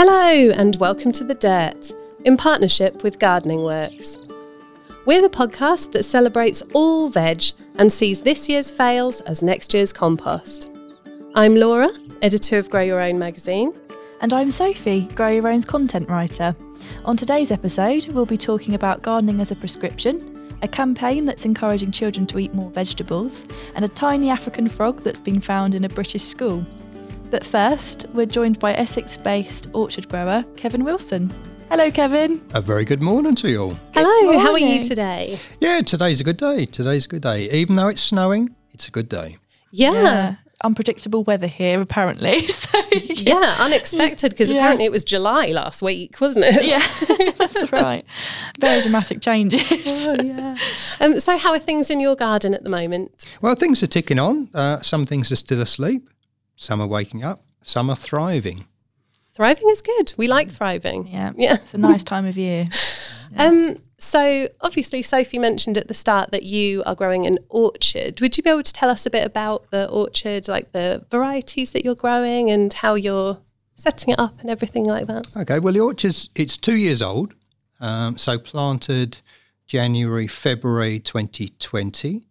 Hello, and welcome to The Dirt, in partnership with Gardening Works. We're the podcast that celebrates all veg and sees this year's fails as next year's compost. I'm Laura, editor of Grow Your Own magazine. And I'm Sophie, Grow Your Own's content writer. On today's episode, we'll be talking about gardening as a prescription, a campaign that's encouraging children to eat more vegetables, and a tiny African frog that's been found in a British school. But first, we're joined by Essex based orchard grower Kevin Wilson. Hello, Kevin. A very good morning to you all. Hello, how are you today? Yeah, today's a good day. Today's a good day. Even though it's snowing, it's a good day. Yeah. Unpredictable weather here, apparently. So, Yeah, unexpected because Yeah. apparently it was July last week, wasn't it? yeah, that's right. Very dramatic changes. Oh, yeah. Um, so, how are things in your garden at the moment? Well, things are ticking on. Uh, some things are still asleep. Some are waking up. Some are thriving. Thriving is good. We like thriving. Yeah, Yeah. it's a nice time of year. Um, so obviously, Sophie mentioned at the start that you are growing an orchard. Would you be able to tell us a bit about the orchard, like the varieties that you're growing and how you're setting it up and everything like that? Okay, well, the orchard's it's two years old. Um, so planted January, February 2020.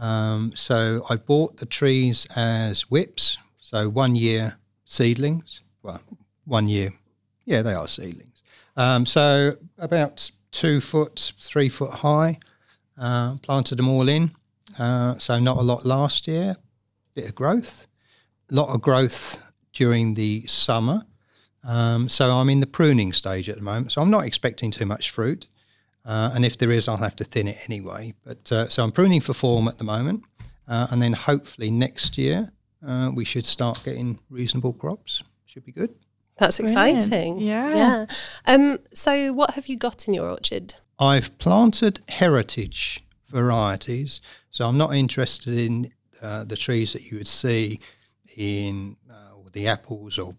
Um, so I bought the trees as whips. So one year seedlings. Well, one year. Yeah, they are seedlings. Um, so about two foot, three foot high. Uh, planted them all in. Uh, so not a lot last year. Bit of growth. A lot of growth during the summer. Um, so I'm in the pruning stage at the moment. So I'm not expecting too much fruit. Uh, and if there is, I'll have to thin it anyway. But uh, so I'm pruning for form at the moment. Uh, and then hopefully next year, uh, we should start getting reasonable crops. Should be good. That's Brilliant. exciting. Yeah. Yeah. Um, so, what have you got in your orchard? I've planted heritage varieties. So I'm not interested in uh, the trees that you would see in uh, the apples or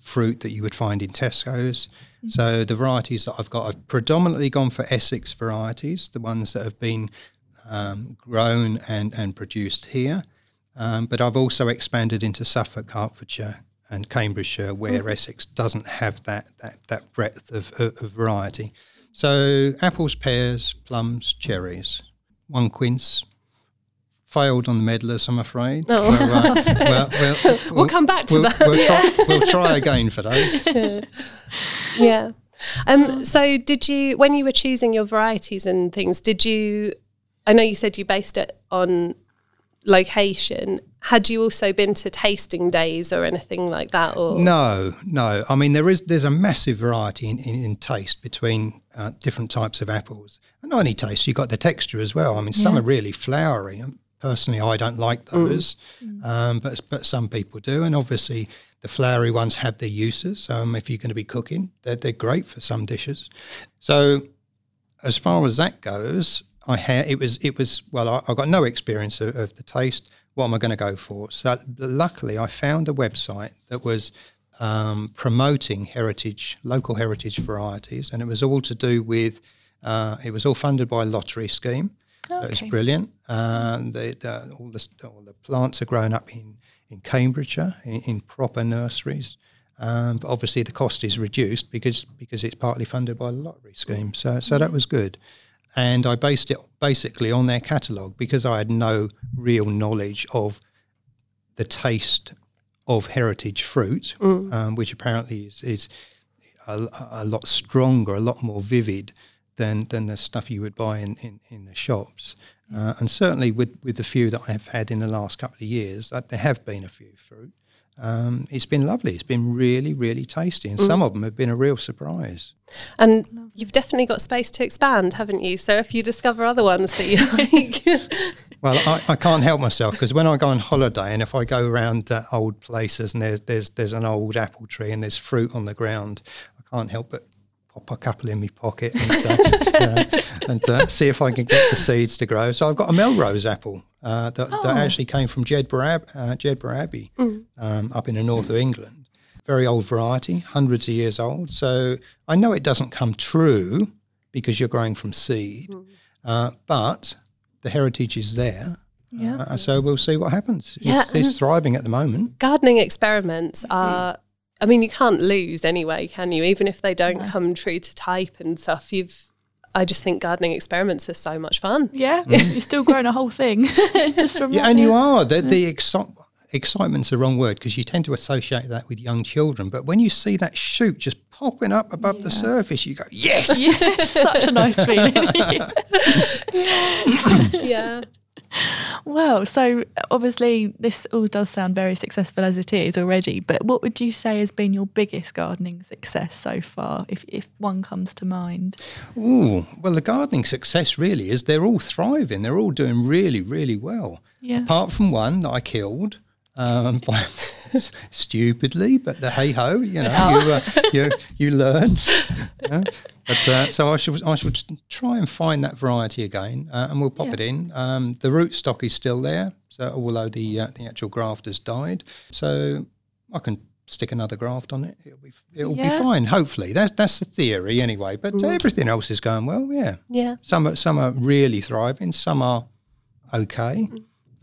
fruit that you would find in Tesco's. So the varieties that I've got, I've predominantly gone for Essex varieties, the ones that have been um, grown and, and produced here. Um, but I've also expanded into Suffolk, Hertfordshire, and Cambridgeshire, where Essex doesn't have that that, that breadth of, of, of variety. So apples, pears, plums, cherries, one quince. Failed on the medlars, I'm afraid. Oh. So, uh, well, well, We'll come back to we'll, that. We'll try, we'll try again for those. Yeah. Um, so, did you, when you were choosing your varieties and things, did you, I know you said you based it on location. Had you also been to tasting days or anything like that? Or No, no. I mean, there is there's a massive variety in, in, in taste between uh, different types of apples. And not only taste, you've got the texture as well. I mean, some are really flowery. Personally, I don't like those, um, but but some people do. And obviously, the flowery ones have their uses. Um, if you're going to be cooking, they're, they're great for some dishes. So, as far as that goes, I had it was it was well, I, I got no experience of, of the taste. What am I going to go for? So luckily, I found a website that was um, promoting heritage, local heritage varieties, and it was all to do with. Uh, it was all funded by a lottery scheme. So it was brilliant. The, the, all, the, all the plants are grown up in, in Cambridgeshire in, in proper nurseries. Um, but obviously, the cost is reduced because because it's partly funded by the lottery scheme. So so that was good. And I based it basically on their catalogue because I had no real knowledge of the taste of heritage fruit, um, which apparently is, is a, a lot stronger, a lot more vivid than, than the stuff you would buy in, in, in the shops. Uh, and certainly with, with the few that I've had in the last couple of years, uh, there have been a few fruit. Um, it's been lovely. It's been really, really tasty. And some of them have been a real surprise. and you've definitely got space to expand, haven't you? So, if you discover other ones that you like, Well, I, I can't help myself because when I go on holiday and if I go around uh, old places and there's, there's, there's an old apple tree and there's fruit on the ground, I can't help but pop a couple in my pocket and, uh, you know, and uh, see if I can get the seeds to grow. So I've got a Melrose apple uh, that, that actually came from Jedburgh, Ab- uh, Jedburgh Abbey um, up in the north of England. Very old variety, hundreds of years old. So I know it doesn't come true because you're growing from seed, uh, but the heritage is there. Yeah. Uh, so we'll see what happens. Yeah, It's, it's thriving at the moment. gardening experiments are I mean, you can't lose anyway, can you? Even if they don't come true to type and stuff, you've. I just think gardening experiments are so much fun. Yeah, mm. you're still growing a whole thing just from Yeah, and you are. The, the exci- excitement's the wrong word because you tend to associate that with young children. But when you see that shoot just popping up above the surface, you go, yes! Yeah, it's such a nice feeling. Yeah. Well, so obviously this all does sound very successful as it is already, but what would you say has been your biggest gardening success so far, if, if one comes to mind? Ooh, well, the gardening success really is they're all thriving. They're all doing really, really well. Yeah. Apart from one that I killed um, by stupidly, but the hey ho, you know, you, uh, you you learn. Yeah. But uh, so I should I should try and find that variety again, uh, and we'll pop Yeah. it in. Um, the root stock is still there, so although the uh, the actual graft has died, so I can stick another graft on it. It'll be it'll Yeah. be fine. Hopefully, that's that's the theory anyway. But everything else is going well. Yeah, Yeah. some are, some are really thriving. Some are okay.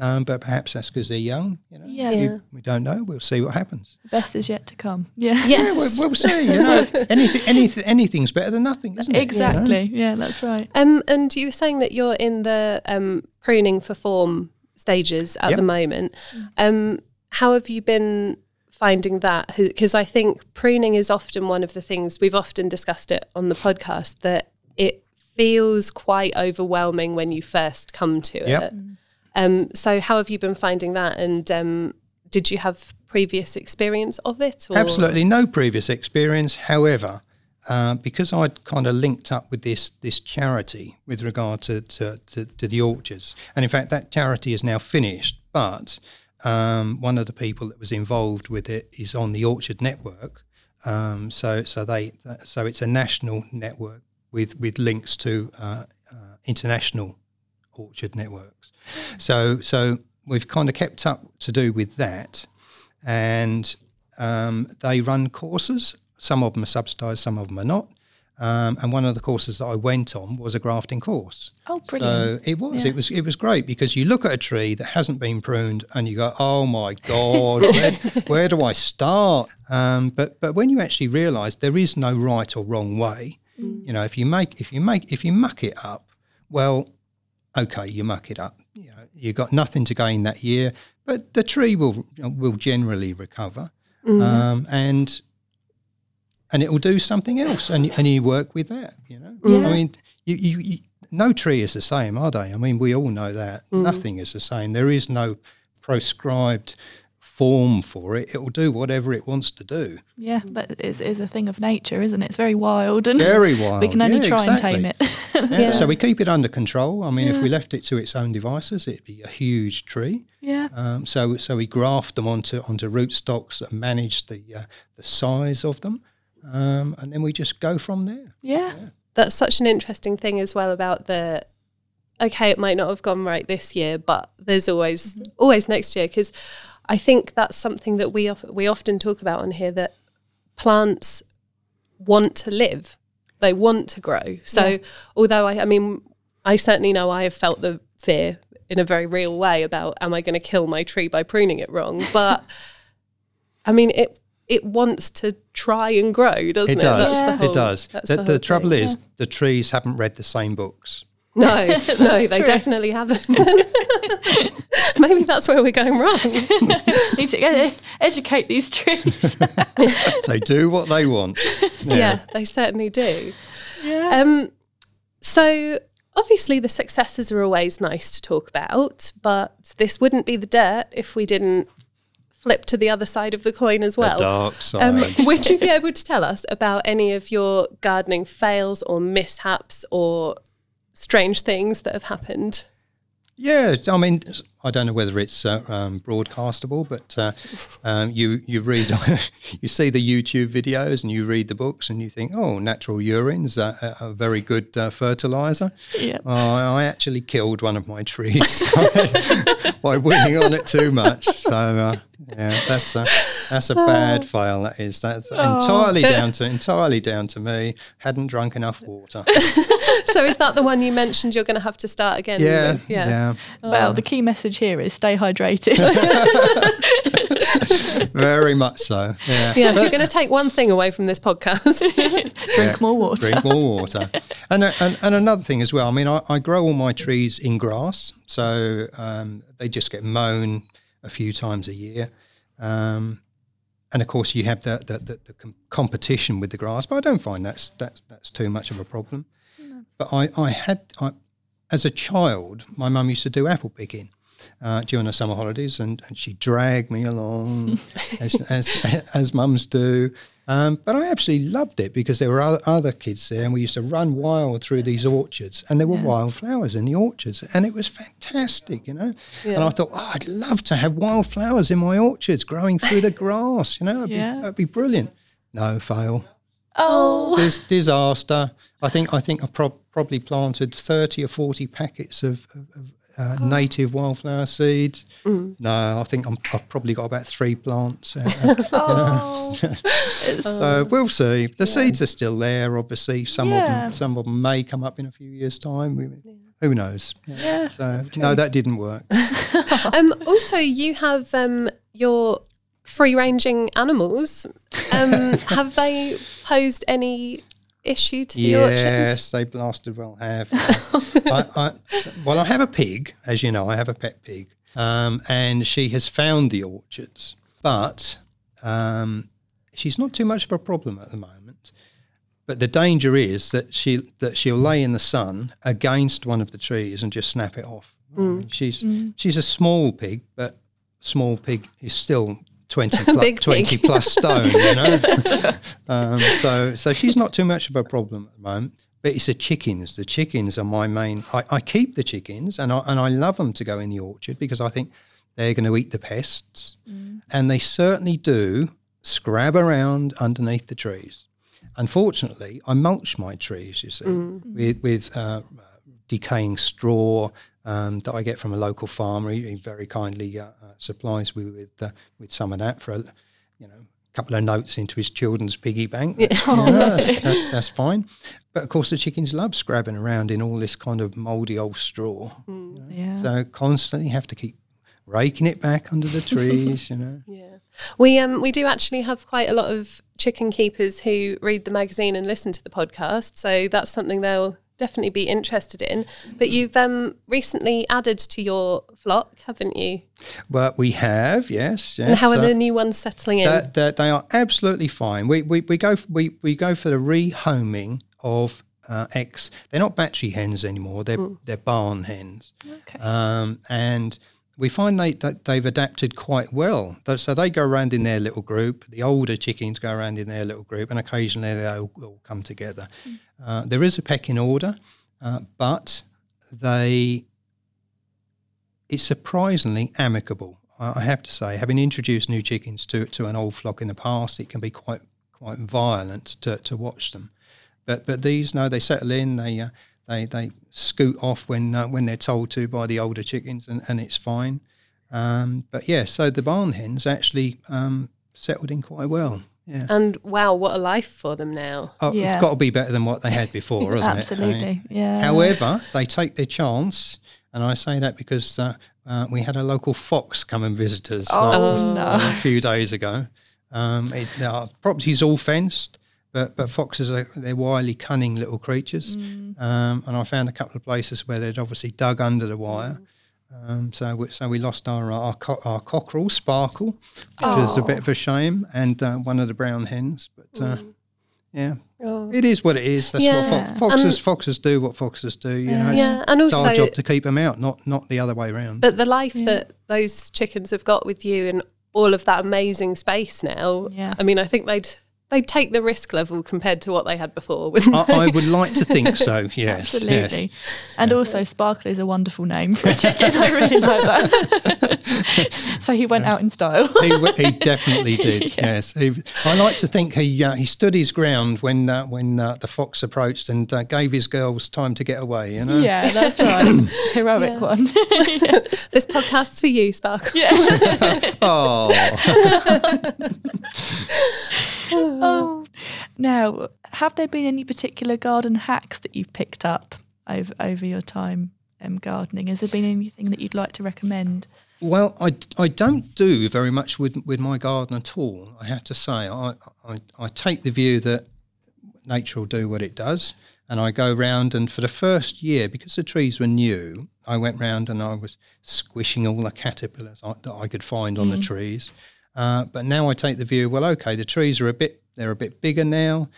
Um, but perhaps that's because they're young. You know, Yeah. Yeah. We, we don't know. We'll see what happens. The best is yet to come. Yeah. Yeah, we'll, we'll see. You know, anything, anything, anything's better than nothing, isn't it? Exactly. Yeah, that's right. Um, and you were saying that you're in the um, pruning for form stages at Yep. the moment. Um, how have you been finding that? Because I think pruning is often one of the things we've often discussed it on the podcast that it feels quite overwhelming when you first come to Yep. it. Um, so how have you been finding that? And um, did you have previous experience of it? Or? Absolutely no previous experience. However, uh, because I'd kind of linked up with this this charity with regard to, to, to, to the orchards, and in fact that charity is now finished. But um, one of the people that was involved with it is on the Orchard Network. Um, so so they so it's a national network with with links to uh, uh, international orchard networks. So so we've kind of kept up to do with that, and um, they run courses. Some of them are subsidised, some of them are not. Um, and one of the courses that I went on was a grafting course. Oh, brilliant. So it was, Yeah. it was, it was great because you look at a tree that hasn't been pruned and you go, "Oh my God, where, where do I start?" Um, but but when you actually realise there is no right or wrong way, you know, if you make if you make if you muck it up, well, okay, you muck it up. You know, you got nothing to gain that year, but the tree will will generally recover, um, and and it will do something else, and and you work with that. You know, Yeah. I mean, you, you, you no tree is the same, are they? I mean, we all know that nothing is the same. There is no proscribed form for it. It will do whatever it wants to do. yeah, that is, is a thing of nature, isn't it? It's very wild and Very wild. we can only Yeah, try exactly. and tame it. Yeah, Yeah. So we keep it under control. I mean, if we left it to its own devices, it'd be a huge tree. yeah. Um, so so we graft them onto onto rootstocks and manage the uh, the size of them, um, and then we just go from there. Yeah. that's such an interesting thing as well about the okay it might not have gone right this year but there's always always next year because i think that's something that we of, we often talk about on here that plants want to live they want to grow so Yeah. although I, I mean i certainly know i have felt the fear in a very real way about am i going to kill my tree by pruning it wrong but i mean it it wants to try and grow doesn't it It does. That's the whole- it does. The, the the, trouble thing. is, the trees haven't read the same books. No, no, they true. definitely haven't. Maybe that's where we're going wrong. Need to ed- educate these trees. they do what they want. Yeah. they certainly do. yeah. Um, so obviously the successes are always nice to talk about, but this wouldn't be the dirt if we didn't flip to the other side of the coin as well. the dark side. Um, would you be able to tell us about any of your gardening fails or mishaps or strange things that have happened? Yeah, I mean, I don't know whether it's uh, um, broadcastable, but uh, um, you you read, you see the YouTube videos and you read the books and you think, oh, natural urine's a, a, a very good uh, fertilizer. Yeah. Oh, I actually killed one of my trees by winning on it too much. So uh, yeah, that's a that's a bad fail. That is that's entirely down to entirely down to me. Hadn't drunk enough water. So is that the one you mentioned you're going to have to start again? Yeah, with? yeah. Well, the key message here is stay hydrated. Very much so. Yeah. Yeah, if you're going to take one thing away from this podcast, Drink Yeah. more water. Drink more water. And, uh, and and another thing as well. I mean, I, I grow all my trees in grass, so um, they just get mown a few times a year. Um, and of course, you have the the, the, the competition with the grass, but I don't find that's that's that's too much of a problem. But I I had I, as a child, my mum used to do apple picking. Uh, during the summer holidays, and, and she dragged me along, as, as as mums do. Um, but I absolutely loved it because there were other, other kids there, and we used to run wild through these orchards, and there were wildflowers in the orchards, and it was fantastic, you know. And I thought, oh, I'd love to have wildflowers in my orchards growing through the grass, you know, that'd, Yeah. be, that'd be brilliant. No, fail. Oh, Dis- disaster. I think I think I prob- probably planted thirty or forty packets of, of, uh, native wildflower seeds. No, I think I'm, I've probably got about three plants. Uh, uh, oh. so we'll see. The seeds are still there. Obviously, some of them some of them may come up in a few years' time. We, Who knows? yeah. So no, that didn't work. um, also you have um, your free ranging animals. Um, have they posed any issue to the orchard? Yes, they blasted well have. I, I, well, I have a pig, as you know, I have a pet pig, um, and she has found the orchards, but um, she's not too much of a problem at the moment. But the danger is that she that she'll lay in the sun against one of the trees and just snap it off. She's she's a small pig, but small pig is still 20 plus, 20 plus stone, you know. um, so so she's not too much of a problem at the moment. But it's the chickens. The chickens are my main. I, I keep the chickens, and I and I love them to go in the orchard because I think they're going to eat the pests, and they certainly do scrab around underneath the trees. Unfortunately, I mulch my trees, you see, with with uh, decaying straw um, that I get from a local farmer. He, he very kindly uh, uh, supplies me with uh, with some of that for a, you know a couple of notes into his children's piggy bank. Yeah, that's, that, that's fine. But of course, the chickens love scrabbing around in all this kind of mouldy old straw. Yeah. So constantly have to keep raking it back under the trees. You know. Yeah. We um we do actually have quite a lot of chicken keepers who read the magazine and listen to the podcast, so that's something they'll definitely be interested in. But you've um recently added to your flock, haven't you? Well, we have, yes, yes. And how are uh, the new ones settling in? that, that they are absolutely fine. We, we, we go we, we go for the rehoming of uh, eggs. They're not battery hens anymore. They're they're barn hens, Okay. um, and we find they that they've adapted quite well. So they go around in their little group. The older chickens go around in their little group, and occasionally they all, all come together. Uh, there is a pecking order, uh, but they it's surprisingly amicable. I have to say, having introduced new chickens to to an old flock in the past, it can be quite quite violent to, to watch them. But but these no, they settle in. They uh, they they scoot off when uh, when they're told to by the older chickens, and, and it's fine. Um, but yeah, so the barn hens actually um, settled in quite well. Yeah. and wow, what a life for them now. Oh, Yeah. it's got to be better than what they had before, hasn't it? I Absolutely. mean, Yeah. However, they take their chance, and I say that because uh, uh, we had a local fox come and visit us uh, Oh, no. a few days ago. Um, it's, our property's all fenced, but but foxes are they're wily, cunning little creatures. Mm. Um, and I found a couple of places where they'd obviously dug under the wire. Mm. Um, so we, so we lost our our, co- our cockerel Sparkle, which is a bit of a shame, and uh, one of the brown hens. But uh, yeah, Oh. it is what it is. That's Yeah. what fo- foxes And- foxes do. What foxes do. You know, it's, Yeah, and it's our also- job to keep them out, not not the other way around. But the life that those chickens have got with you and all of that amazing space now, Yeah. I mean, I think they'd they'd take the risk level compared to what they had before, wouldn't I, they? I would like to think so. Yes, Absolutely. yes. And also, Sparkle is a wonderful name for a chicken. I really like that. so he went out in style. He, he definitely did. Yes, he, I like to think he uh, he stood his ground when uh, when uh, the fox approached and uh, gave his girls time to get away. You know. Yeah, that's right. Heroic Yeah. one. this podcast's for you, Sparkle. Yeah. Oh, oh. Now, have there been any particular garden hacks that you've picked up over over your time um, gardening? Has there been anything that you'd like to recommend? Well, I, I don't do very much with, with my garden at all. I have to say, I, I, I take the view that nature will do what it does. And I go round, and for the first year, because the trees were new, I went round and I was squishing all the caterpillars I, that I could find on the trees. Uh, but now I take the view, well, okay, the trees are a bit, they're a bit bigger now.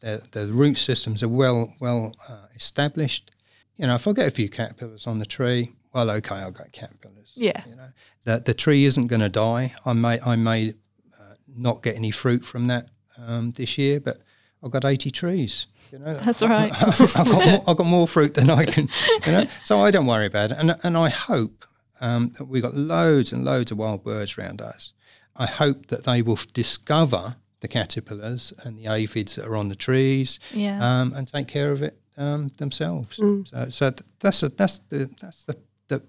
The root systems are well, well uh, established. You know, if I get a few caterpillars on the tree, well, okay, I'll get caterpillars. Yeah. You know, the, the tree isn't going to die. I may, I may uh, not get any fruit from that um, this year, but I've got 80 trees. You know, That's right. I've got more, I've got more fruit than I can, you know. So I don't worry about it, and and I hope um, that we've got loads and loads of wild birds around us. I hope that they will discover the caterpillars and the aphids that are on the trees, Yeah. um, and take care of it um, themselves. So, so th- that's a, that's the that's the, the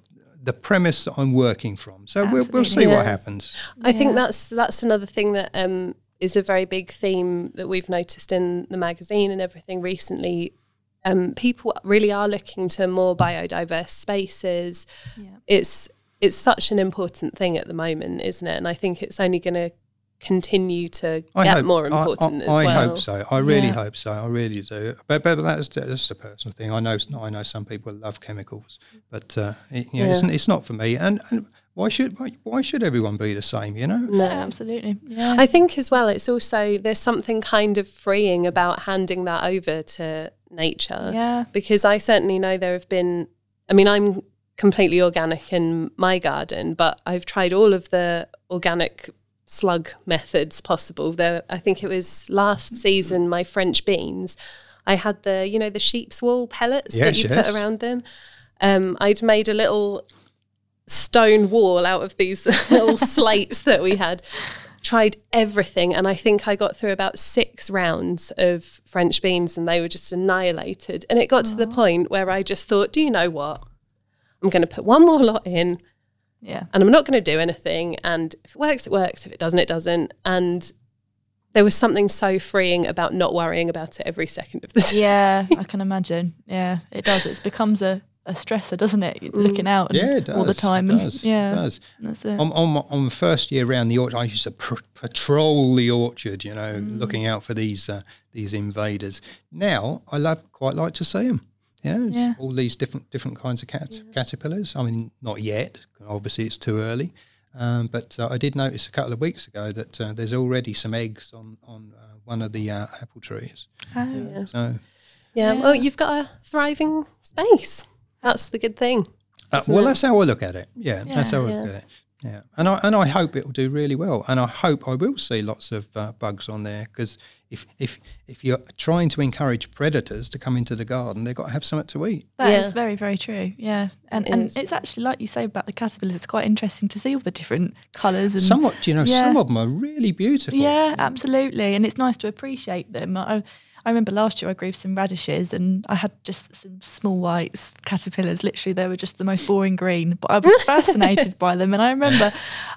the premise that I'm working from. So we'll, we'll see Absolutely. what happens. I think that's that's another thing that um, is a very big theme that we've noticed in the magazine and everything recently. Um, people really are looking to more biodiverse spaces. Yeah. It's it's such an important thing at the moment, isn't it? And I think it's only going to continue to I get hope, more important I, as I hope so. I really Yeah. hope so. I really do. But but that's just a personal thing. I know I know some people love chemicals, but uh, it, you know, it's, Yeah. it's not for me. And, and why should why, why should everyone be the same? You know. No. Absolutely. Yeah. I think as well, it's also there's something kind of freeing about handing that over to nature. yeah. because I certainly know there have been. I mean, I'm completely organic in my garden, but I've tried all of the organic slug methods possible. There, I think it was last season, my French beans. I had the, you know, the sheep's wool pellets that you yes. put around them. Um, I'd made a little stone wall out of these little slates that we had. Tried everything, and I think I got through about six rounds of French beans, and they were just annihilated. And it got to the point where I just thought, do you know what? I'm going to put one more lot in, Yeah. and I'm not going to do anything. And if it works, it works. If it doesn't, it doesn't. And there was something so freeing about not worrying about it every second of the day. Yeah, I can imagine. Yeah, it does. It becomes a, a stressor, doesn't it? You're Looking out and Yeah, it all the time. It and- does, yeah, it does. that's it. On, on, my- on the first year around the orchard, I used to pr- patrol the orchard, you know, Mm. looking out for these uh, these invaders. Now I love quite like to see them. You know, it's Yeah. all these different different kinds of cat- caterpillars. I mean, not yet. Obviously, it's too early. Um, but uh, I did notice a couple of weeks ago that uh, there's already some eggs on on uh, one of the uh, apple trees. Oh, Yeah. So Yeah. Yeah. Well, you've got a thriving space. That's the good thing. Uh, well, it? that's how I look at it. Yeah, that's Yeah. how I look at it. Yeah, and I and I hope it will do really well, and I hope I will see lots of uh, bugs on there because if if if you're trying to encourage predators to come into the garden, they've got to have something to eat. That is Yeah. very, very true. Yeah, and It and is. it's actually like you say about the caterpillars. It's quite interesting to see all the different colours and Somewhat, you know, yeah. some of them are really beautiful. Yeah, absolutely. And it's nice to appreciate them. I, I remember last year I grew some radishes and I had just some small whites caterpillars. Literally, they were just the most boring green, but I was fascinated by them. And I remember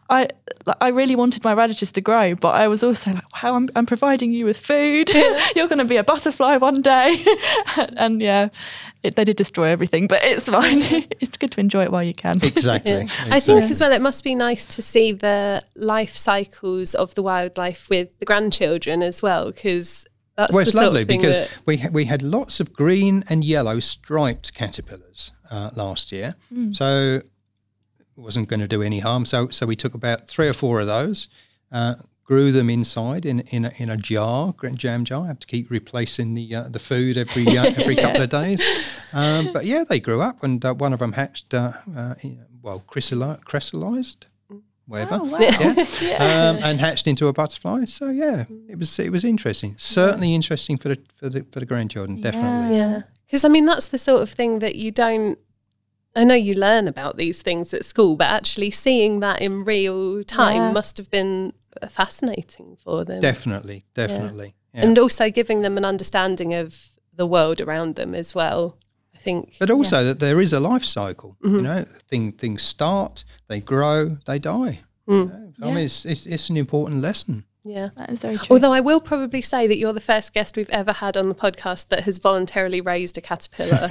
I like, I really wanted my radishes to grow, but I was also like, wow, I'm, I'm providing you with food. You're going to be a butterfly one day. and yeah, it, they did destroy everything, but it's fine. it's good to enjoy it while you can. Exactly. Yeah. exactly. I think as well, it must be nice to see the life cycles of the wildlife with the grandchildren as well, because that's well, it's lovely because that, we ha- we had lots of green and yellow striped caterpillars uh, last year, Hmm. so it wasn't going to do any harm. So so we took about three or four of those, uh, grew them inside in in a, in a jar, jam jar. I have to keep replacing the uh, the food every uh, every couple of days. Um, but yeah, they grew up, and uh, one of them hatched. Uh, uh, well, crystallized. Whatever, Oh, wow. yeah, um, and hatched into a butterfly. So yeah, it was it was interesting. Certainly interesting for the for the for the grandchildren. Definitely. yeah, because I mean that's the sort of thing that you don't. I know you learn about these things at school, but actually seeing that in real time Yeah. must have been fascinating for them. Definitely, definitely. Yeah. and also giving them an understanding of the world around them as well. I think. but also that there is a life cycle. Mm-hmm. You know, thing things start, they grow, they die. Mm. You know? I mean, it's, it's it's an important lesson. Yeah. That is very true. Although I will probably say that you're the first guest we've ever had on the podcast that has voluntarily raised a caterpillar.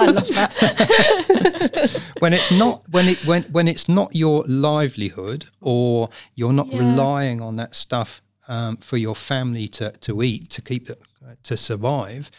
I love that. when it's not when it when when it's not your livelihood or you're not Yeah. relying on that stuff um, for your family to to eat to keep it to survive,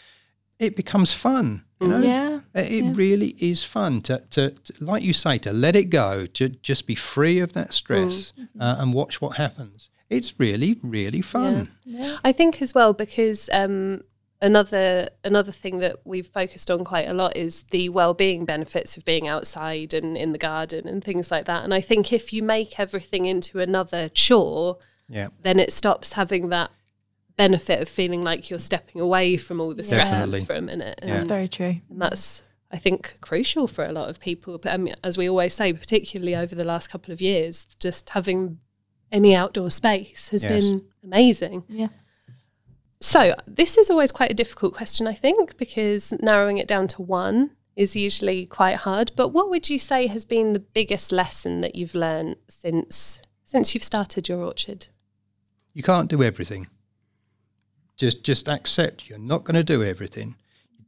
it becomes fun. You know, Yeah, It it yeah. really is fun to, to, to, like you say, to let it go, to just be free of that stress uh, and watch what happens. It's really, really fun. Yeah, I think as well because um, another another thing that we've focused on quite a lot is the well-being benefits of being outside and in the garden and things like that. And I think if you make everything into another chore, Yeah. then it stops having that benefit of feeling like you're stepping away from all the stresses Definitely. for a minute. And, That's very true. and that's I think crucial for a lot of people. But I mean, as we always say, particularly over the last couple of years, just having any outdoor space has Yes. been amazing. Yeah. So, this is always quite a difficult question, I think, because narrowing it down to one is usually quite hard. But what would you say has been the biggest lesson that you've learned since since you've started your orchard? You can't do everything. Just just accept you're not going to do everything.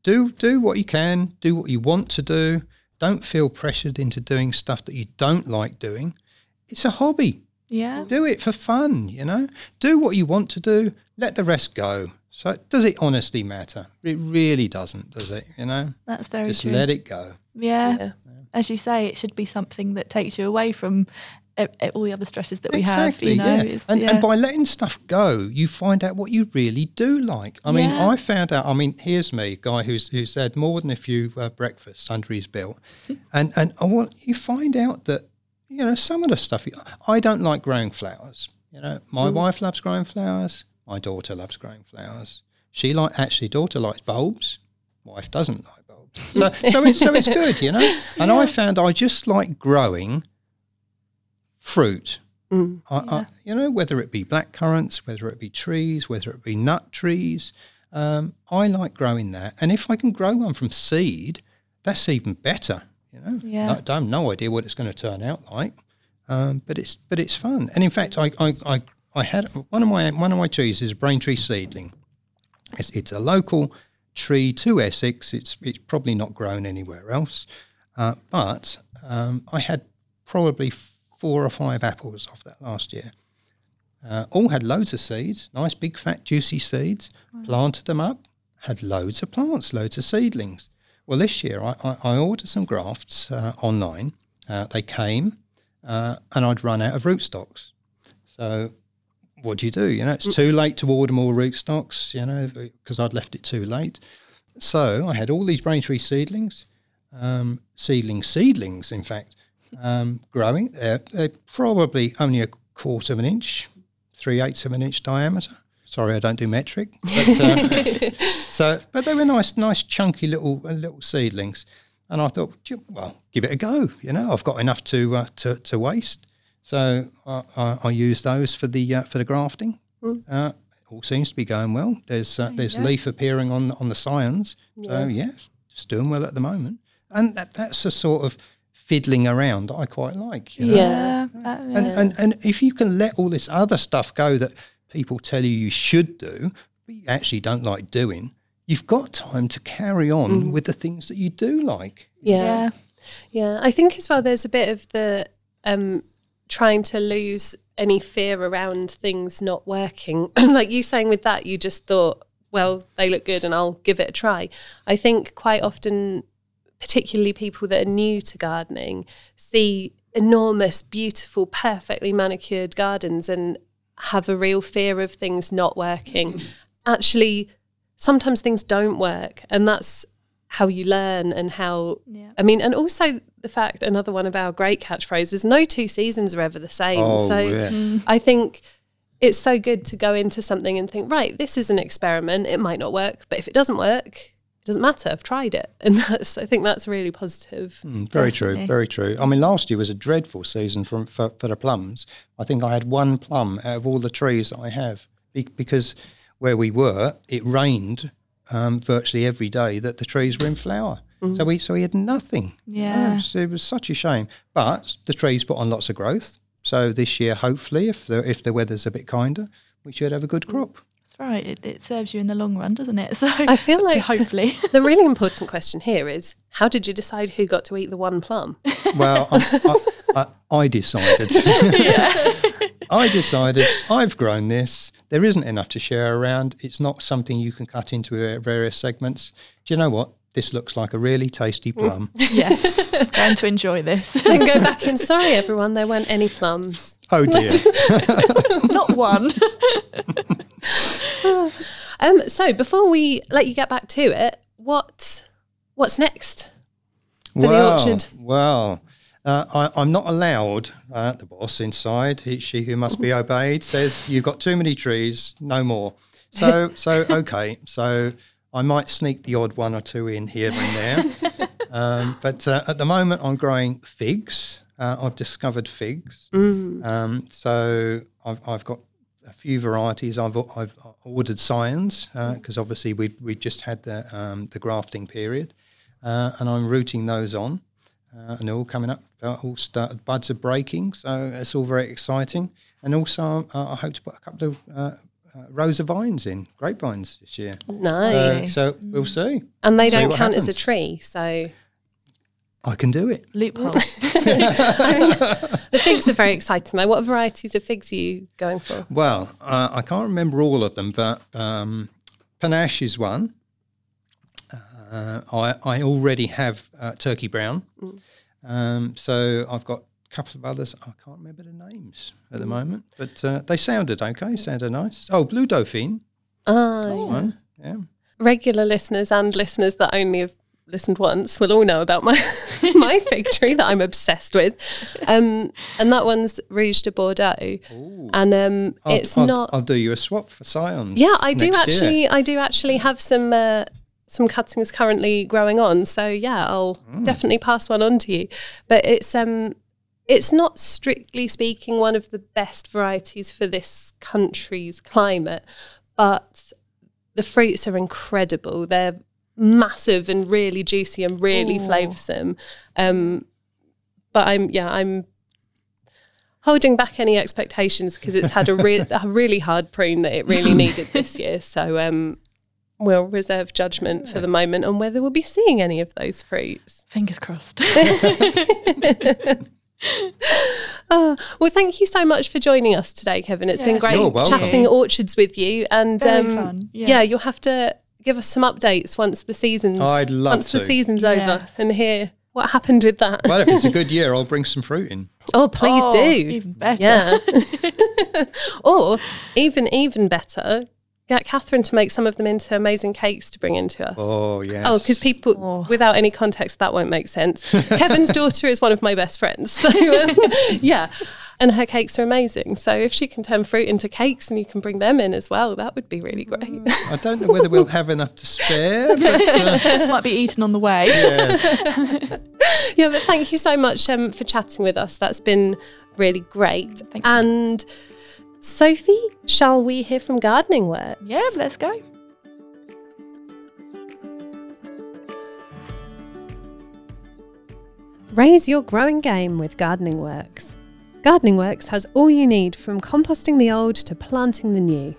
Do do what you can, do what you want to do. Don't feel pressured into doing stuff that you don't like doing. It's a hobby. Yeah. Do it for fun, you know. Do what you want to do. Let the rest go. So does it honestly matter? It really doesn't, does it? You know, That's very just true. let it go. yeah. Yeah. As you say, it should be something that takes you away from e- all the other stresses that we exactly, have. You know, yeah. And, yeah. and by letting stuff go, you find out what you really do like. I mean, Yeah. I found out. I mean, here's me, guy who's who's had more than a few uh, breakfasts under his belt, and and I want you find out that you know some of the stuff. You, I don't like growing flowers. You know, my wife loves growing flowers. My daughter loves growing flowers. She like actually daughter likes bulbs. Wife doesn't like bulbs. So so it's so it's good, you know. And I found I just like growing fruit. Mm. I, I, you know, whether it be black currants, whether it be trees, whether it be nut trees, um, I like growing that. And if I can grow one from seed, that's even better. You know, Yeah. I don't have no idea what it's going to turn out like, um, but it's but it's fun. And in fact, I, I, I, I had one of my one of my trees is a Braintree seedling. It's, it's a local tree to Essex. It's it's probably not grown anywhere else, uh, but um, I had probably four or five apples off that last year. Uh, all had loads of seeds, nice big fat juicy seeds. Planted them up, had loads of plants, loads of seedlings. Well, this year I, I, I ordered some grafts uh, online. Uh, they came, uh, and I'd run out of rootstocks. So what do you do? You know, it's too late to order more rootstocks, you know, because I'd left it too late. So I had all these Braintree seedlings, um, seedling seedlings, in fact, um, growing. They're, they're probably only a quarter of an inch, three eighths of an inch diameter. Sorry, I don't do metric. But, uh, so, but they were nice, nice, chunky little uh, little seedlings. And I thought, well, give it a go. You know, I've got enough to uh, to, to waste. So I, I, I use those for the uh, for the grafting. Uh, all seems to be going well. There's uh, there's leaf appearing on on the scions. So yeah, just doing well at the moment. And that that's a sort of fiddling around that I quite like. You know? Yeah. Yeah, And, and and if you can let all this other stuff go that people tell you you should do, but you actually don't like doing, you've got time to carry on with the things that you do like. Yeah. yeah. Yeah, I think as well. There's a bit of the um, trying to lose any fear around things not working. like you saying with that, you just thought, well, they look good, and I'll give it a try. I think quite often, particularly people that are new to gardening, see enormous, beautiful, perfectly manicured gardens and have a real fear of things not working. Mm-hmm. Actually, sometimes things don't work, and that's how you learn and how Yeah. I mean, and also the fact another one of our great catchphrases: no two seasons are ever the same. Oh, so yeah. I think it's so good to go into something and think, right, this is an experiment. It might not work, but if it doesn't work, doesn't matter. I've tried it, and that's I think that's really positive. Mm, very true, very true. I mean, last year was a dreadful season for, for, for the plums. I think I had one plum out of all the trees that I have because where we were, it rained um, virtually every day that the trees were in flower. So we so we had nothing. Yeah. it was, it was such a shame. But the trees put on lots of growth. So this year, hopefully, if the if the weather's a bit kinder, we should have a good crop. That's right. It, it serves you in the long run, doesn't it? So I feel like hopefully. the really important question here is how did you decide who got to eat the one plum? Well, I, I, I, I decided. I decided I've grown this. There isn't enough to share around. It's not something you can cut into uh, various segments. Do you know what? This looks like a really tasty plum. yes, going to enjoy this. Then go back in. sorry everyone, there weren't any plums. Oh dear. Not one. Um, so before we let you get back to it, what what's next? the well, orchard. Well, uh, I, I'm not allowed. Uh, the boss inside, he, she who must be obeyed, says you've got too many trees, no more. So, so okay. So I might sneak the odd one or two in here and there. um, but uh, at the moment, I'm growing figs. Uh, I've discovered figs. Um, so I've, I've got a few varieties. I've, I've ordered scions because obviously we've, we've just had the, um, the grafting period. Uh, and I'm rooting those on. Uh, and they're all coming up. Uh, all start, buds are breaking, so it's all very exciting. And also, uh, I hope to put a couple of uh, rows of vines in, grapevines this year. Nice. Uh, so we'll see. and they see don't what count as a tree, so I can do it. Loophole. the figs are very exciting though. What varieties of figs are you going for? Well, uh, I can't remember all of them, but um, Panache is one. Uh, I, I already have uh, Turkey Brown. Um, so I've got a couple of others. I can't remember the names at the moment, but uh, they sounded okay, sounded nice. Oh, Blue Dauphine, Ah, one. Yeah. regular listeners and listeners that only have listened once will all know about my my fig tree that I'm obsessed with, um, and that one's Rouge de Bordeaux, and um, it's I'll, not. I'll do you a swap for scions. yeah, I do next year. actually. I do actually have some. Uh, some cuttings currently growing on, so yeah, I'll Mm. definitely pass one on to you. But it's um, it's not strictly speaking one of the best varieties for this country's climate, but the fruits are incredible. They're massive and really juicy and really Ooh. flavoursome. Um, but I'm yeah, I'm holding back any expectations because it's had a, re- a really hard prune that it really needed this year. So um, we'll reserve judgment for the moment on whether we'll be seeing any of those fruits. Fingers crossed. Oh, well, thank you so much for joining us today, Kevin. It's been great chatting orchards with you, and Very um, fun, yeah. yeah, you'll have to give us some updates once the season's I'd love once the season's Yes. over and hear what happened with that. Well, if it's a good year, I'll bring some fruit in. oh, please Oh, do. Even better. Yeah. or even even better, get Catherine to make some of them into amazing cakes to bring into us. Oh, yes. Oh, because people, Oh. without any context, that won't make sense. Kevin's daughter is one of my best friends. So, um, yeah. And her cakes are amazing. So, if she can turn fruit into cakes and you can bring them in as well, that would be really great. Mm. I don't know whether we'll have enough to spare, but uh, Might be eaten on the way. yes. yeah, but thank you so much um, for chatting with us. That's been really great. Thank you. Sophie, shall we hear from Gardening Works? Yeah, let's go. Raise your growing game with Gardening Works. Gardening Works has all you need from composting the old to planting the new.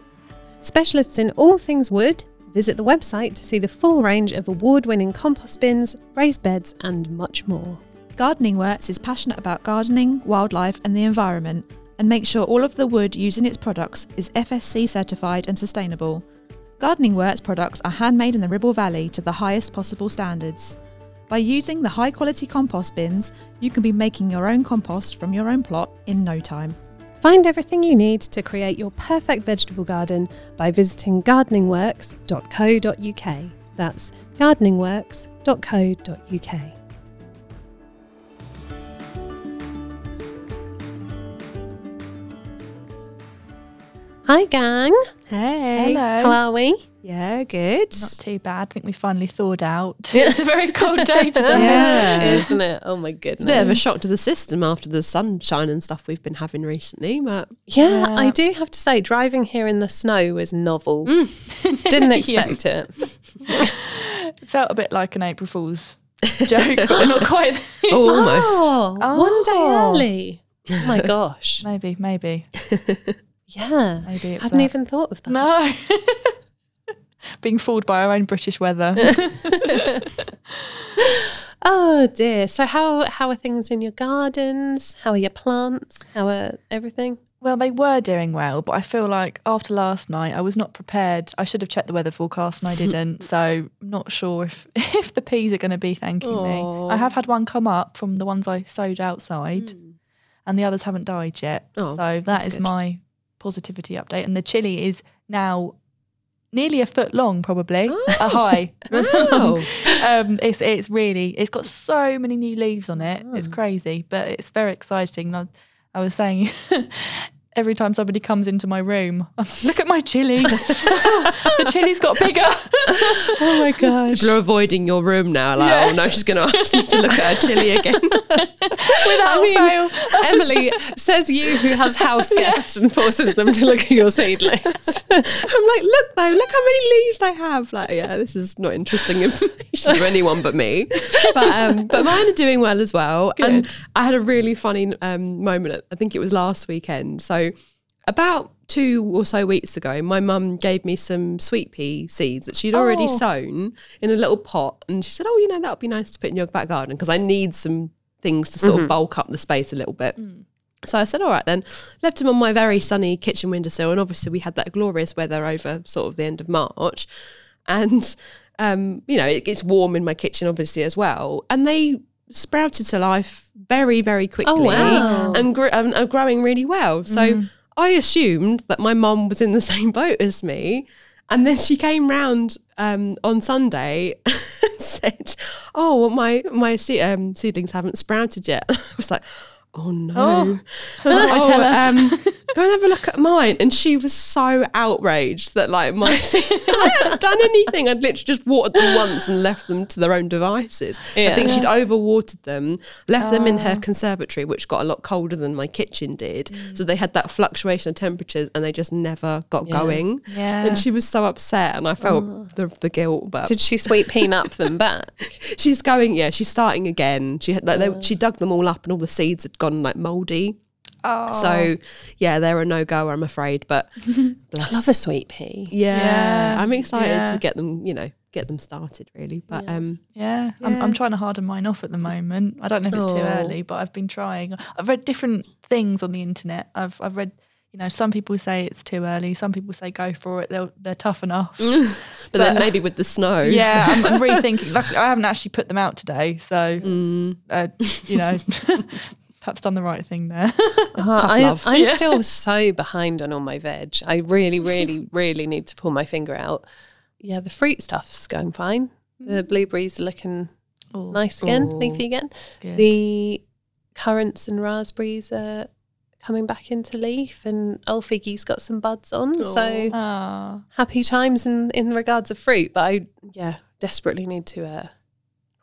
Specialists in all things wood, visit the website to see the full range of award winning compost bins, raised beds, and much more. Gardening Works is passionate about gardening, wildlife, and the environment, and make sure all of the wood used in its products is FSC certified and sustainable. Gardening Works products are handmade in the Ribble Valley to the highest possible standards. By using the high quality compost bins, you can be making your own compost from your own plot in no time. Find everything you need to create your perfect vegetable garden by visiting gardeningworks.co.uk. That's gardeningworks.co.uk. Hi, gang. Hey. Hello. How are we? Yeah, good. Not too bad. I think we finally thawed out. it's a very cold day today. Yeah. Isn't it? Oh my goodness. It's a bit of a shock to the system after the sunshine and stuff we've been having recently, but Yeah, Yeah. I do have to say, driving here in the snow was novel. Mm. Didn't expect it. It felt a bit like an April Fool's joke, but not quite. oh, almost. Oh, one day Oh. early. Oh my gosh. Maybe, maybe, Yeah. maybe it's Hadn't that. even thought of that. No. Being fooled by our own British weather. Oh dear. So how how are things in your gardens? How are your plants? How are everything? well, they were doing well, but I feel like after last night, I was not prepared. I should have checked the weather forecast and I didn't. so I'm not sure if, if the peas are going to be thanking me. I have had one come up from the ones I sowed outside, hmm. and the others haven't died yet. Oh, so that's good. my positivity update. And the chili is now nearly a foot long, probably a high. Wow. um, it's it's really it's got so many new leaves on it. It's crazy, but it's very exciting. And I, I was saying. Every time somebody comes into my room, look at my chili. the chili's got bigger. Oh my gosh. People are avoiding your room now. Like, Yeah. oh no, she's going to ask me to look at her chili again. Without fail. Emily says you who has house guests and forces them to look at your seedlings. I'm like, look though, look how many leaves they have. Like, yeah, this is not interesting information for anyone but me. But um, but mine are doing well as well. And I had a really funny um, moment. I think it was last weekend. So about two or so weeks ago, my mum gave me some sweet pea seeds that she'd already Oh. sown in a little pot, and she said, "Oh, you know, that would be nice to put in your back garden because I need some things to sort of bulk up the space a little bit." So I said, all right then. Left them on my very sunny kitchen windowsill, and obviously we had that glorious weather over sort of the end of March, and um, you know it gets warm in my kitchen obviously as well, and they sprouted to life very very quickly wow. and gr- um, are growing really well. So I assumed that my mum was in the same boat as me. And then she came round um, on Sunday and said, "Oh, well, my my um, seedlings haven't sprouted yet." I was like, "Oh no!" Oh. I tell her. um, "Go and have a look at mine." And she was so outraged that like my I hadn't done anything. I'd literally just watered them once and left them to their own devices. I Yeah. think she'd overwatered them, left them in her Oh. conservatory, which got a lot colder than my kitchen did. Mm. So they had that fluctuation of temperatures, and they just never got Yeah. going. Yeah. And she was so upset, and I felt the, the guilt. But Did she sweet pea nap them back? she's going, yeah, she's starting again. She had like they, she dug them all up, and all the seeds had gone like mouldy. Oh. So yeah, they're a no go, I'm afraid. But. I love a sweet pea. yeah, Yeah, I'm excited yeah. to get them, you know, get them started really. But um, Yeah, I'm, I'm trying to harden mine off at the moment. I don't know if it's too Oh. early, but I've been trying. I've read different things on the internet. I've I've read, you know, some people say it's too early. Some people say go for it. They're they're tough enough. but, then maybe with the snow, yeah, I'm, I'm rethinking. Like I haven't actually put them out today, so Mm. uh, you know, perhaps done the right thing there. Uh, I, love. I'm still so behind on all my veg. I really, really, really need to pull my finger out. Yeah, the fruit stuff's going fine. The blueberries are looking Oh, nice again, Oh. leafy again. good. The currants and raspberries are coming back into leaf, and old figgy's got some buds on. So Ah, happy times in in regards of fruit. But I, yeah, desperately need to uh,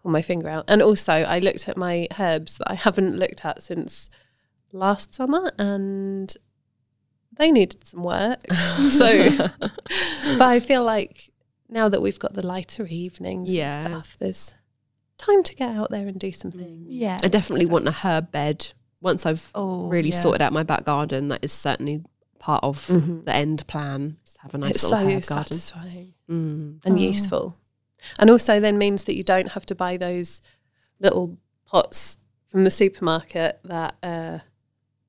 pull my finger out. And also, I looked at my herbs that I haven't looked at since last summer, and they needed some work. so, but I feel like now that we've got the lighter evenings Yeah. and stuff, there's time to get out there and do some things. yeah. I definitely want a herb bed. Once I've Oh, really yeah. sorted out my back garden, that is certainly part of Mhm. the end plan. Is have a nice it's little so herb garden. satisfying Mm. and Oh. useful, and also then means that you don't have to buy those little pots from the supermarket that uh,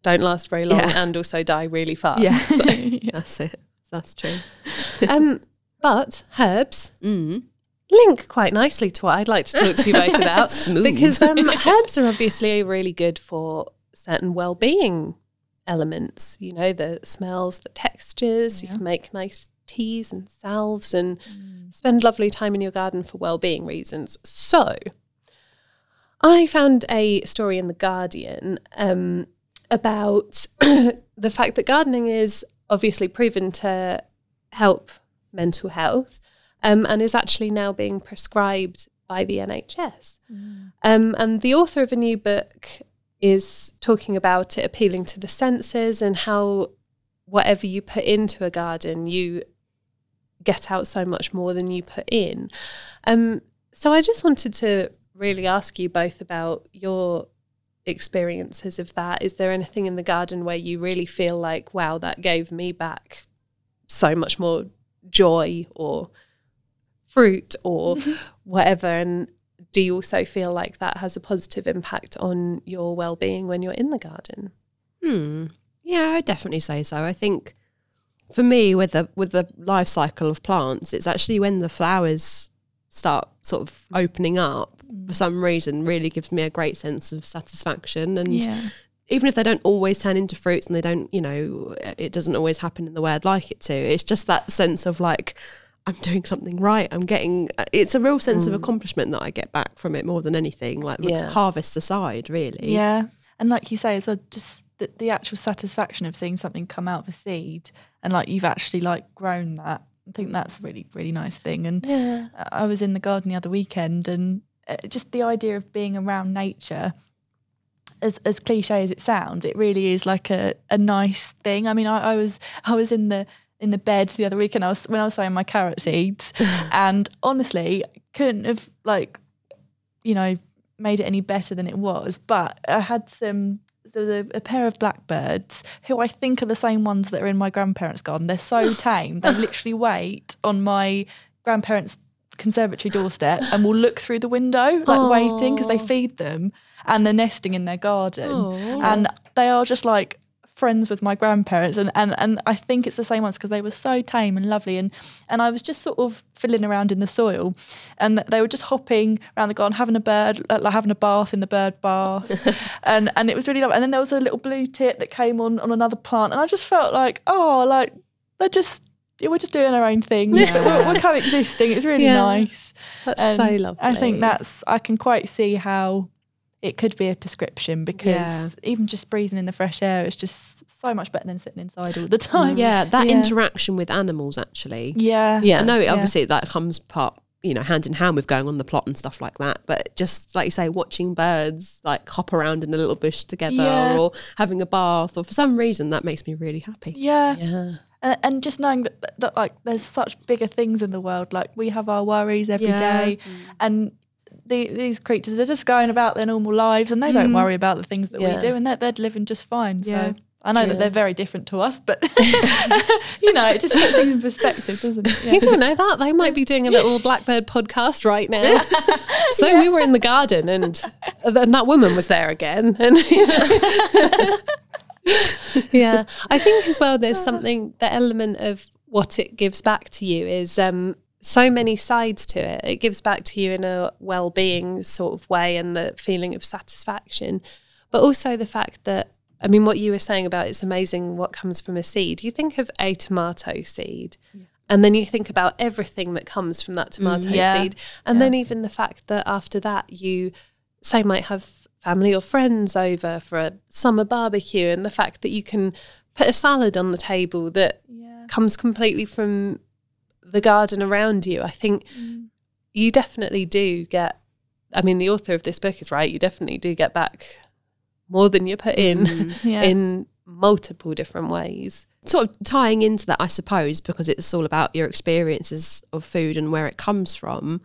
don't last very long Yeah. and also die really fast. Yeah. So, That's it. That's true. um, but herbs Mm. link quite nicely to what I'd like to talk to you both about because um, herbs are obviously really good for certain well-being elements. You know, the smells, the textures. You can make nice teas and salves and spend lovely time in your garden for well-being reasons. So, I found a story in the Guardian um, about the fact that gardening is obviously proven to help mental health um, and is actually now being prescribed by the NHS. Um, and the author of a new book is talking about it appealing to the senses and how whatever you put into a garden, you get out so much more than you put in. Um, so I just wanted to really ask you both about your experiences of that? Is there anything in the garden where you really feel like, wow, that gave me back so much more joy or fruit or whatever? And do you also feel like that has a positive impact on your well-being when you're in the garden? Hmm. Yeah, I definitely say so. I think for me, with the with the life cycle of plants, it's actually when the flowers start sort of opening up for mm. some reason really gives me a great sense of satisfaction and Yeah. even if they don't always turn into fruits and they don't you know it doesn't always happen in the way i'd like it to it's just that sense of like i'm doing something right i'm getting uh, it's a real sense of mm. accomplishment that i get back from it more than anything like Yeah. harvest aside really Yeah. And like you say as well, just the, the actual satisfaction of seeing something come out of a seed and like you've actually like grown that. I think that's a really, really nice thing. And Yeah. I was in the garden the other weekend and uh, just the idea of being around nature, as, as cliche as it sounds, it really is like a, a nice thing. I mean, I, I was I was in the in the bed the other weekend. I was when I was sowing my carrot seeds, and honestly, couldn't have like, you know, made it any better than it was. But I had some. There was a, a pair of blackbirds who I think are the same ones that are in my grandparents' garden. They're so tame; they literally wait on my grandparents' conservatory doorstep and will look through the window, like waiting because they feed them, and they're nesting in their garden, and they are just like friends with my grandparents and and, and I think it's the same ones because they were so tame and lovely and and I was just sort of fiddling around in the soil and they were just hopping around the garden having a bird like having a bath in the bird bath and and it was really lovely. And then there was a little blue tit that came on on another plant and I just felt like oh like they're just we're just doing our own thing. But we're, we're coexisting. It's really Yeah. nice. That's And so lovely. I think that's I can quite see how it could be a prescription because even just breathing in the fresh air is just so much better than sitting inside all the mm. time. yeah that Yeah. interaction with animals actually Yeah. Yeah. I know it Yeah. obviously that comes part you know hand in hand with going on the plot and stuff like that but just like you say watching birds like hop around in a little bush together Yeah. or having a bath or for some reason that makes me really happy Yeah. yeah. And, and just knowing that, that, that, like there's such bigger things in the world. Like we have our worries every day, Yeah. and the, these creatures are just going about their normal lives and they don't worry about the things that Yeah. we do and they're, they're living just fine. So Yeah. I know that they're very different to us, but you know, it just puts things in perspective, doesn't it? Yeah. You don't know that. They might be doing a little Blackbird podcast right now. So we were in the garden and then that woman was there again. And you know. Yeah. I think as well there's something the element of what it gives back to you is um so many sides to it. It gives back to you in a well-being sort of way and the feeling of satisfaction. But also the fact that I mean what you were saying about it's amazing what comes from a seed. You think of a tomato seed and then you think about everything that comes from that tomato mm, yeah. seed. And then even the fact that after that you say might have family or friends over for a summer barbecue and the fact that you can put a salad on the table that Yeah. comes completely from the garden around you. I think Mm. you definitely do get I mean the author of this book is right, you definitely do get back more than you put in Mm-hmm. Yeah. in multiple different ways. sort of tying into that, I suppose, because it's all about your experiences of food and where it comes from.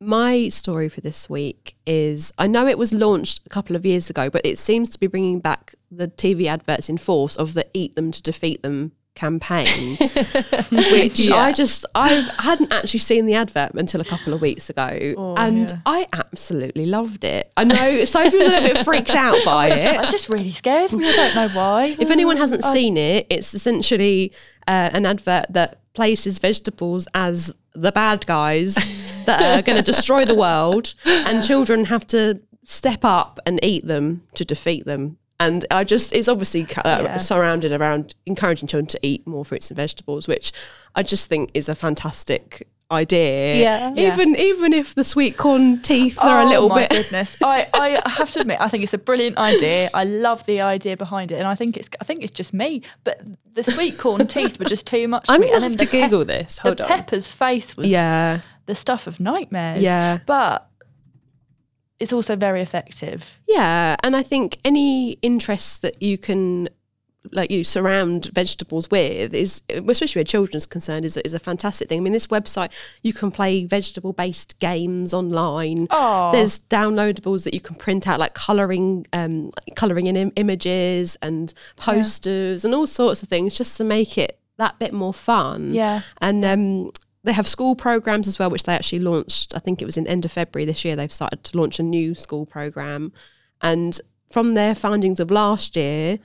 My story for this week is I know it was launched a couple of years ago, but it seems to be bringing back the TV adverts in force of the Eat Them to Defeat Them campaign, which I just I hadn't actually seen the advert until a couple of weeks ago, and yeah. I absolutely loved it. I know Sophie was a little bit freaked out by it. It just really scares me. I don't know why. If anyone hasn't seen it, it's essentially uh, an advert that places vegetables as the bad guys that are going to destroy the world, and children have to step up and eat them to defeat them. And I just, it's obviously uh, Yeah. surrounded around encouraging children to eat more fruits and vegetables, which I just think is a fantastic idea. Yeah. Yeah. Even even if the sweet corn teeth are a little oh my bit. goodness I, I have to admit i think it's a brilliant idea i love the idea behind it and i think it's i think it's just me but the sweet corn teeth were just too much I'm for gonna have to Google this. the on. pepper's face was Yeah. the stuff of nightmares Yeah. but it's also very effective Yeah, and I think any interest that you can like you surround vegetables with is especially where children's concerned is, is a fantastic thing. I mean, this website you can play vegetable based games online. Oh. There's downloadables that you can print out, like colouring, um, colouring in Im- images and posters and all sorts of things, just to make it that bit more fun. Yeah. and um, they have school programs as well, which they actually launched. I think it was in end of February this year. They've started to launch a new school program, and from their findings of last year,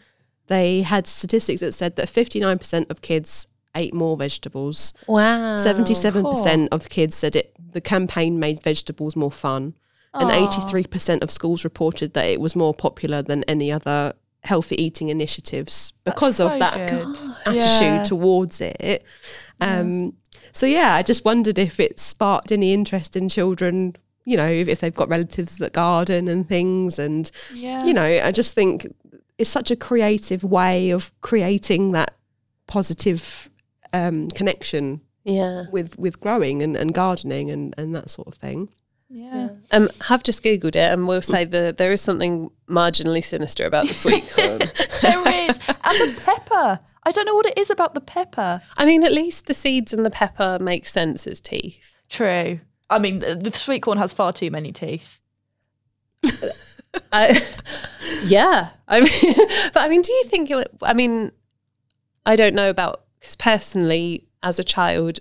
they had statistics that said that 59% of kids ate more vegetables. Wow. 77% of kids said it the campaign made vegetables more fun. And 83% of schools reported that it was more popular than any other healthy eating initiatives because That's of that good. attitude Yeah. towards it. Um, So, yeah, I just wondered if it sparked any interest in children, you know, if, if they've got relatives that garden and things. And, Yeah. you know, I just think it's such a creative way of creating that positive um, connection Yeah. with with growing and, and gardening and, and that sort of thing. yeah. Um, have just googled it, and we'll say that there is something marginally sinister about the sweet corn. there is. And the pepper. I don't know what it is about the pepper. I mean, at least the seeds and the pepper make sense as teeth. True. I mean, the, the sweet corn has far too many teeth. I, yeah, I mean, but I mean, do you think it? I mean, I don't know about because personally, as a child,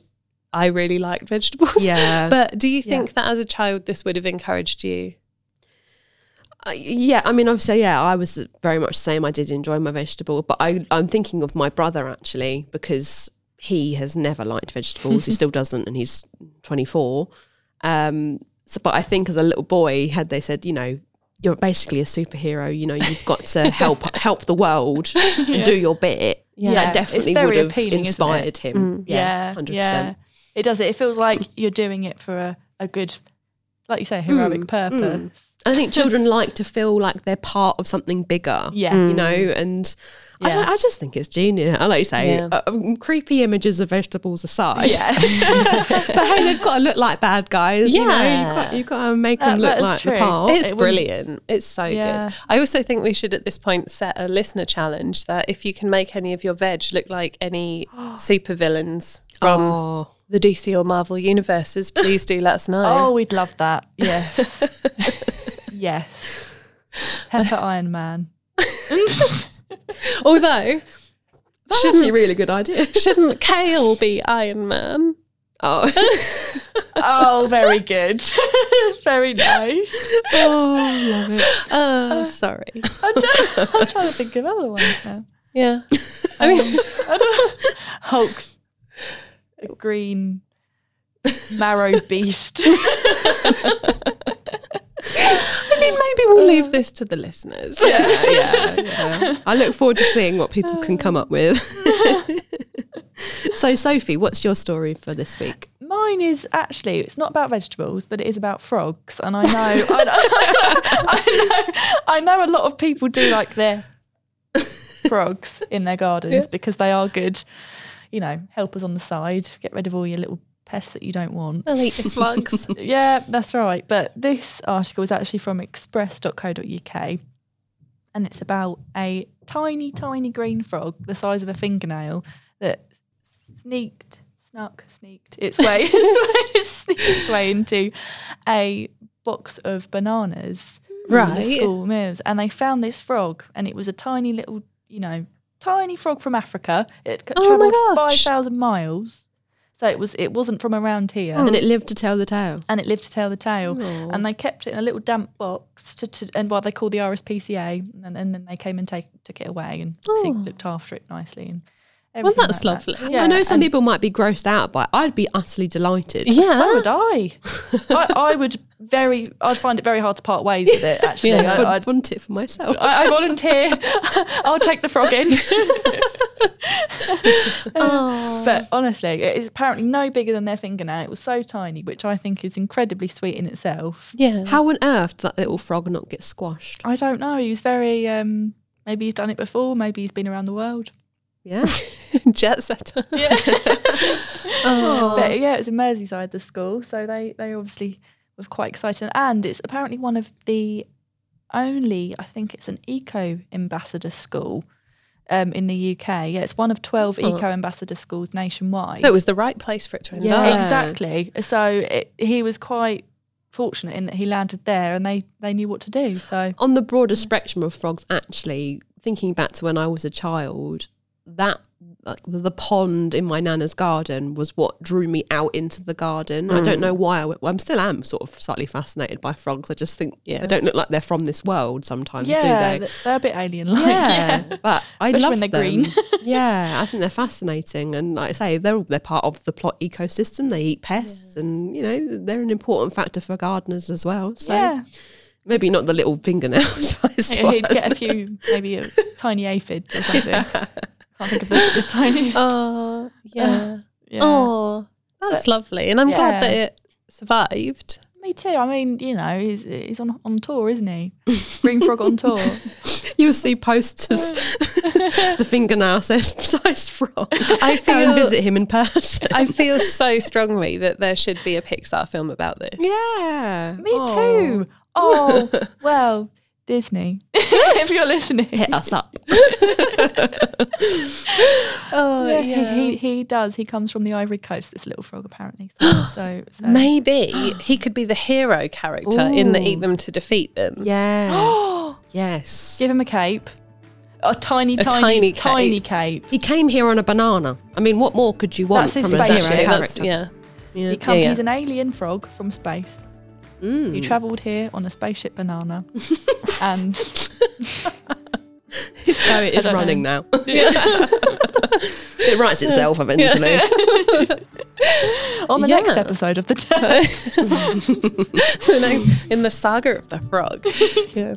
I really liked vegetables. Yeah. but do you Yeah. think that as a child, this would have encouraged you? Uh, yeah, I mean, obviously, yeah, I was very much the same. I did enjoy my vegetable, but I, I'm thinking of my brother actually because he has never liked vegetables. he still doesn't, and he's 24. Um, so, but I think as a little boy, had they said, you know, you're basically a superhero. You know, you've got to help help the world and do your bit. Yeah, that definitely would have inspired him. Yeah. hundred yeah. percent. It does it. It feels like you're doing it for a, a good, like you say, heroic purpose. And I think children like to feel like they're part of something bigger. Yeah. you know, and I, Yeah. don't, I just think it's genius. I like you say, Yeah. uh, um, creepy images of vegetables aside. Yeah. but hey, they've got to look like bad guys. you know, Yeah. you've got, you've got to make That- them that look like true. the part. It's it wouldn't- brilliant. It's so Yeah. good. I also think we should at this point set a listener challenge that if you can make any of your veg look like any supervillains from oh, the DC or Marvel universes, please do let us know. Oh, we'd love that. Yes. yes. Pepper Iron Man. Although, that's actually a really good idea. shouldn't Kale be Iron Man? Oh, Oh, very good. very nice. oh, love it. Oh, sorry. I'm, trying, I'm trying to think of other ones now. Yeah. Um, I mean, Hulk, green marrow beast. I mean, maybe we'll uh, leave this to the listeners. Yeah, yeah, yeah. I look forward to seeing what people can come up with. so, Sophie, what's your story for this week? Mine is actually it's not about vegetables, but it is about frogs. And I know, I know, I know, I know a lot of people do like their frogs in their gardens because they are good. You know, helpers on the side, get rid of all your little pests that you don't want. I'll eat your slugs. yeah, that's right. But this article is actually from express.co.uk and it's about a tiny, tiny green frog the size of a fingernail that sneaked, snuck, sneaked its way, its, sneaked its way into a box of bananas right. school meals. And they found this frog and it was a tiny little, you know, tiny frog from Africa. It Oh travelled 5,000 miles. So it was it wasn't from around here And it lived to tell the tale. and it lived to tell the tale. And they kept it in a little damp box to, to and what they call the RSPCA, and, and then they came and take, took it away and Oh. looked after it nicely. And Well, everything that's like that. lovely. Yeah, I know some and people might be grossed out by it. I'd be utterly delighted. Yeah. So would I. I. I would very. I'd find it very hard to part ways with it. Actually, Yeah. I I, would want it for myself. I, I volunteer. I'll take the frog in. Oh. But honestly, it is apparently no bigger than their fingernail. It was so tiny, which I think is incredibly sweet in itself. yeah. How on earth did that little frog not get squashed? I don't know. He was very. Um, maybe he's done it before. Maybe he's been around the world. Yeah. jet setter? Yeah. Oh. But yeah, it was in Merseyside, the school. So they they obviously were quite excited, and it's apparently one of the only. I think it's an eco ambassador school um, in the UK. Yeah, it's one of 12 Oh. eco ambassador schools nationwide. So it was the right place for it to end Yeah. up. exactly. So it, he was quite fortunate in that he landed there and they, they knew what to do. So On the broader spectrum of frogs, actually, thinking back to when I was a child, that like the, the pond in my nana's garden was what drew me out into the garden. I don't mm. know why. I, I'm still am sort of slightly fascinated by frogs. I just think Yeah. they don't look like they're from this world sometimes, yeah, do they? They're a bit alien like. yeah, but I Especially love when they're them. green. yeah, I think they're fascinating, and like I say, they're they're part of the plot ecosystem. They eat pests, and you know they're an important factor for gardeners as well. So yeah. maybe not the little fingernail sized He'd one. get a few, maybe a tiny aphids or something. Can't think of the, the tiniest. Oh, yeah. Uh, yeah. Oh, that's lovely. And I'm glad that it survived. Me too. I mean, you know, he's he's on on tour, isn't he? Ring Frog on tour. You'll see posters, the fingernail says sized frog. I Go and visit him in person. I feel so strongly that there should be a Pixar film about this. yeah, Me Oh. too. Oh, oh well, Disney, if you're listening. Hit us up. Oh, Yeah, yeah. He, he does. He comes from the Ivory Coast. This little frog, apparently. So so, so. Maybe he could be the hero character in the Eat Them to Defeat Them. Yeah. yes. Give him a cape, a tiny, A tiny, tiny tiny, cape. cape. He came here on a banana. I mean, what more could you want That's his from a hero character? yeah. Yeah. He come. He's an alien frog from space. Mm. He travelled here on a spaceship banana, and it is running now. it writes itself eventually. on the Yeah. next episode of the Dirt, in the saga of the frog. yeah.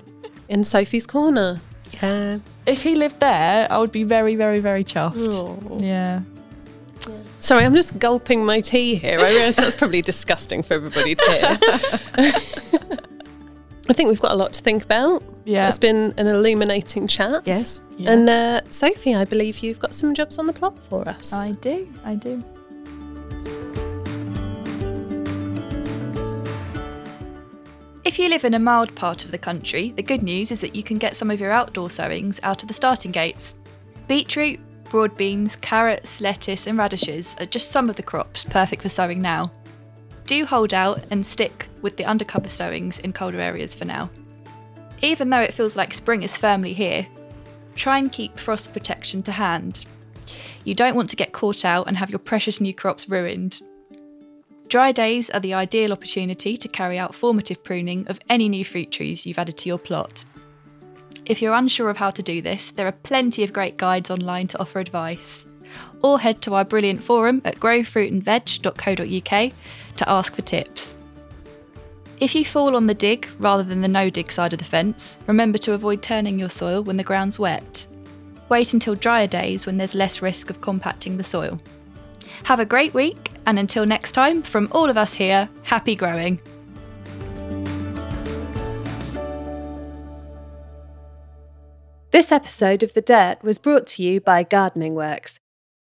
In Sophie's Corner. Yeah. if he lived there, I would be very, very, very chuffed. Oh. Yeah. Sorry, I'm just gulping my tea here. I realise that's probably disgusting for everybody to hear. I think we've got a lot to think about. Yeah. It's been an illuminating chat. Yes. Yeah. And uh, Sophie, I believe you've got some jobs on the plot for us. I do. I do. If you live in a mild part of the country, the good news is that you can get some of your outdoor sowings out of the starting gates. Beetroot, broad beans, carrots, lettuce, and radishes are just some of the crops perfect for sowing now. Do hold out and stick with the undercover sowings in colder areas for now. Even though it feels like spring is firmly here, try and keep frost protection to hand. You don't want to get caught out and have your precious new crops ruined. Dry days are the ideal opportunity to carry out formative pruning of any new fruit trees you've added to your plot. If you're unsure of how to do this, there are plenty of great guides online to offer advice. Or head to our brilliant forum at growfruitandveg.co.uk to ask for tips. If you fall on the dig rather than the no dig side of the fence, remember to avoid turning your soil when the ground's wet. Wait until drier days when there's less risk of compacting the soil. Have a great week, and until next time, from all of us here, happy growing. This episode of The Dirt was brought to you by Gardening Works,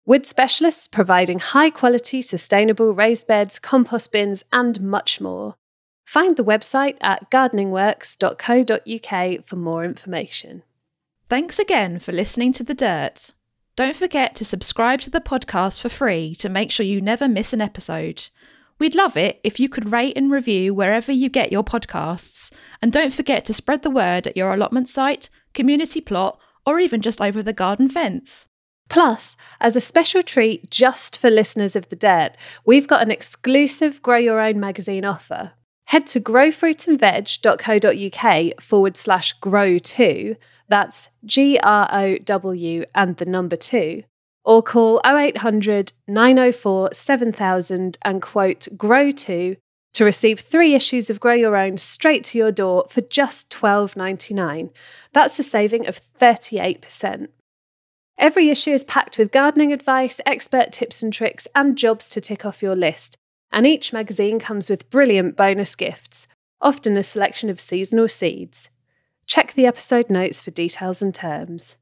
wood specialists providing high quality, sustainable raised beds, compost bins, and much more. Find the website at gardeningworks.co.uk for more information. Thanks again for listening to The Dirt. Don't forget to subscribe to the podcast for free to make sure you never miss an episode. We'd love it if you could rate and review wherever you get your podcasts. And don't forget to spread the word at your allotment site, community plot, or even just over the garden fence. Plus, as a special treat just for listeners of The Dirt, we've got an exclusive Grow Your Own magazine offer. Head to growfruitandveg.co.uk forward slash grow two, that's G R O W and the number two, or call 0800 904 7000 and quote grow two to receive three issues of Grow Your Own straight to your door for just $12.99. That's a saving of 38%. Every issue is packed with gardening advice, expert tips and tricks, and jobs to tick off your list. And each magazine comes with brilliant bonus gifts, often a selection of seasonal seeds. Check the episode notes for details and terms.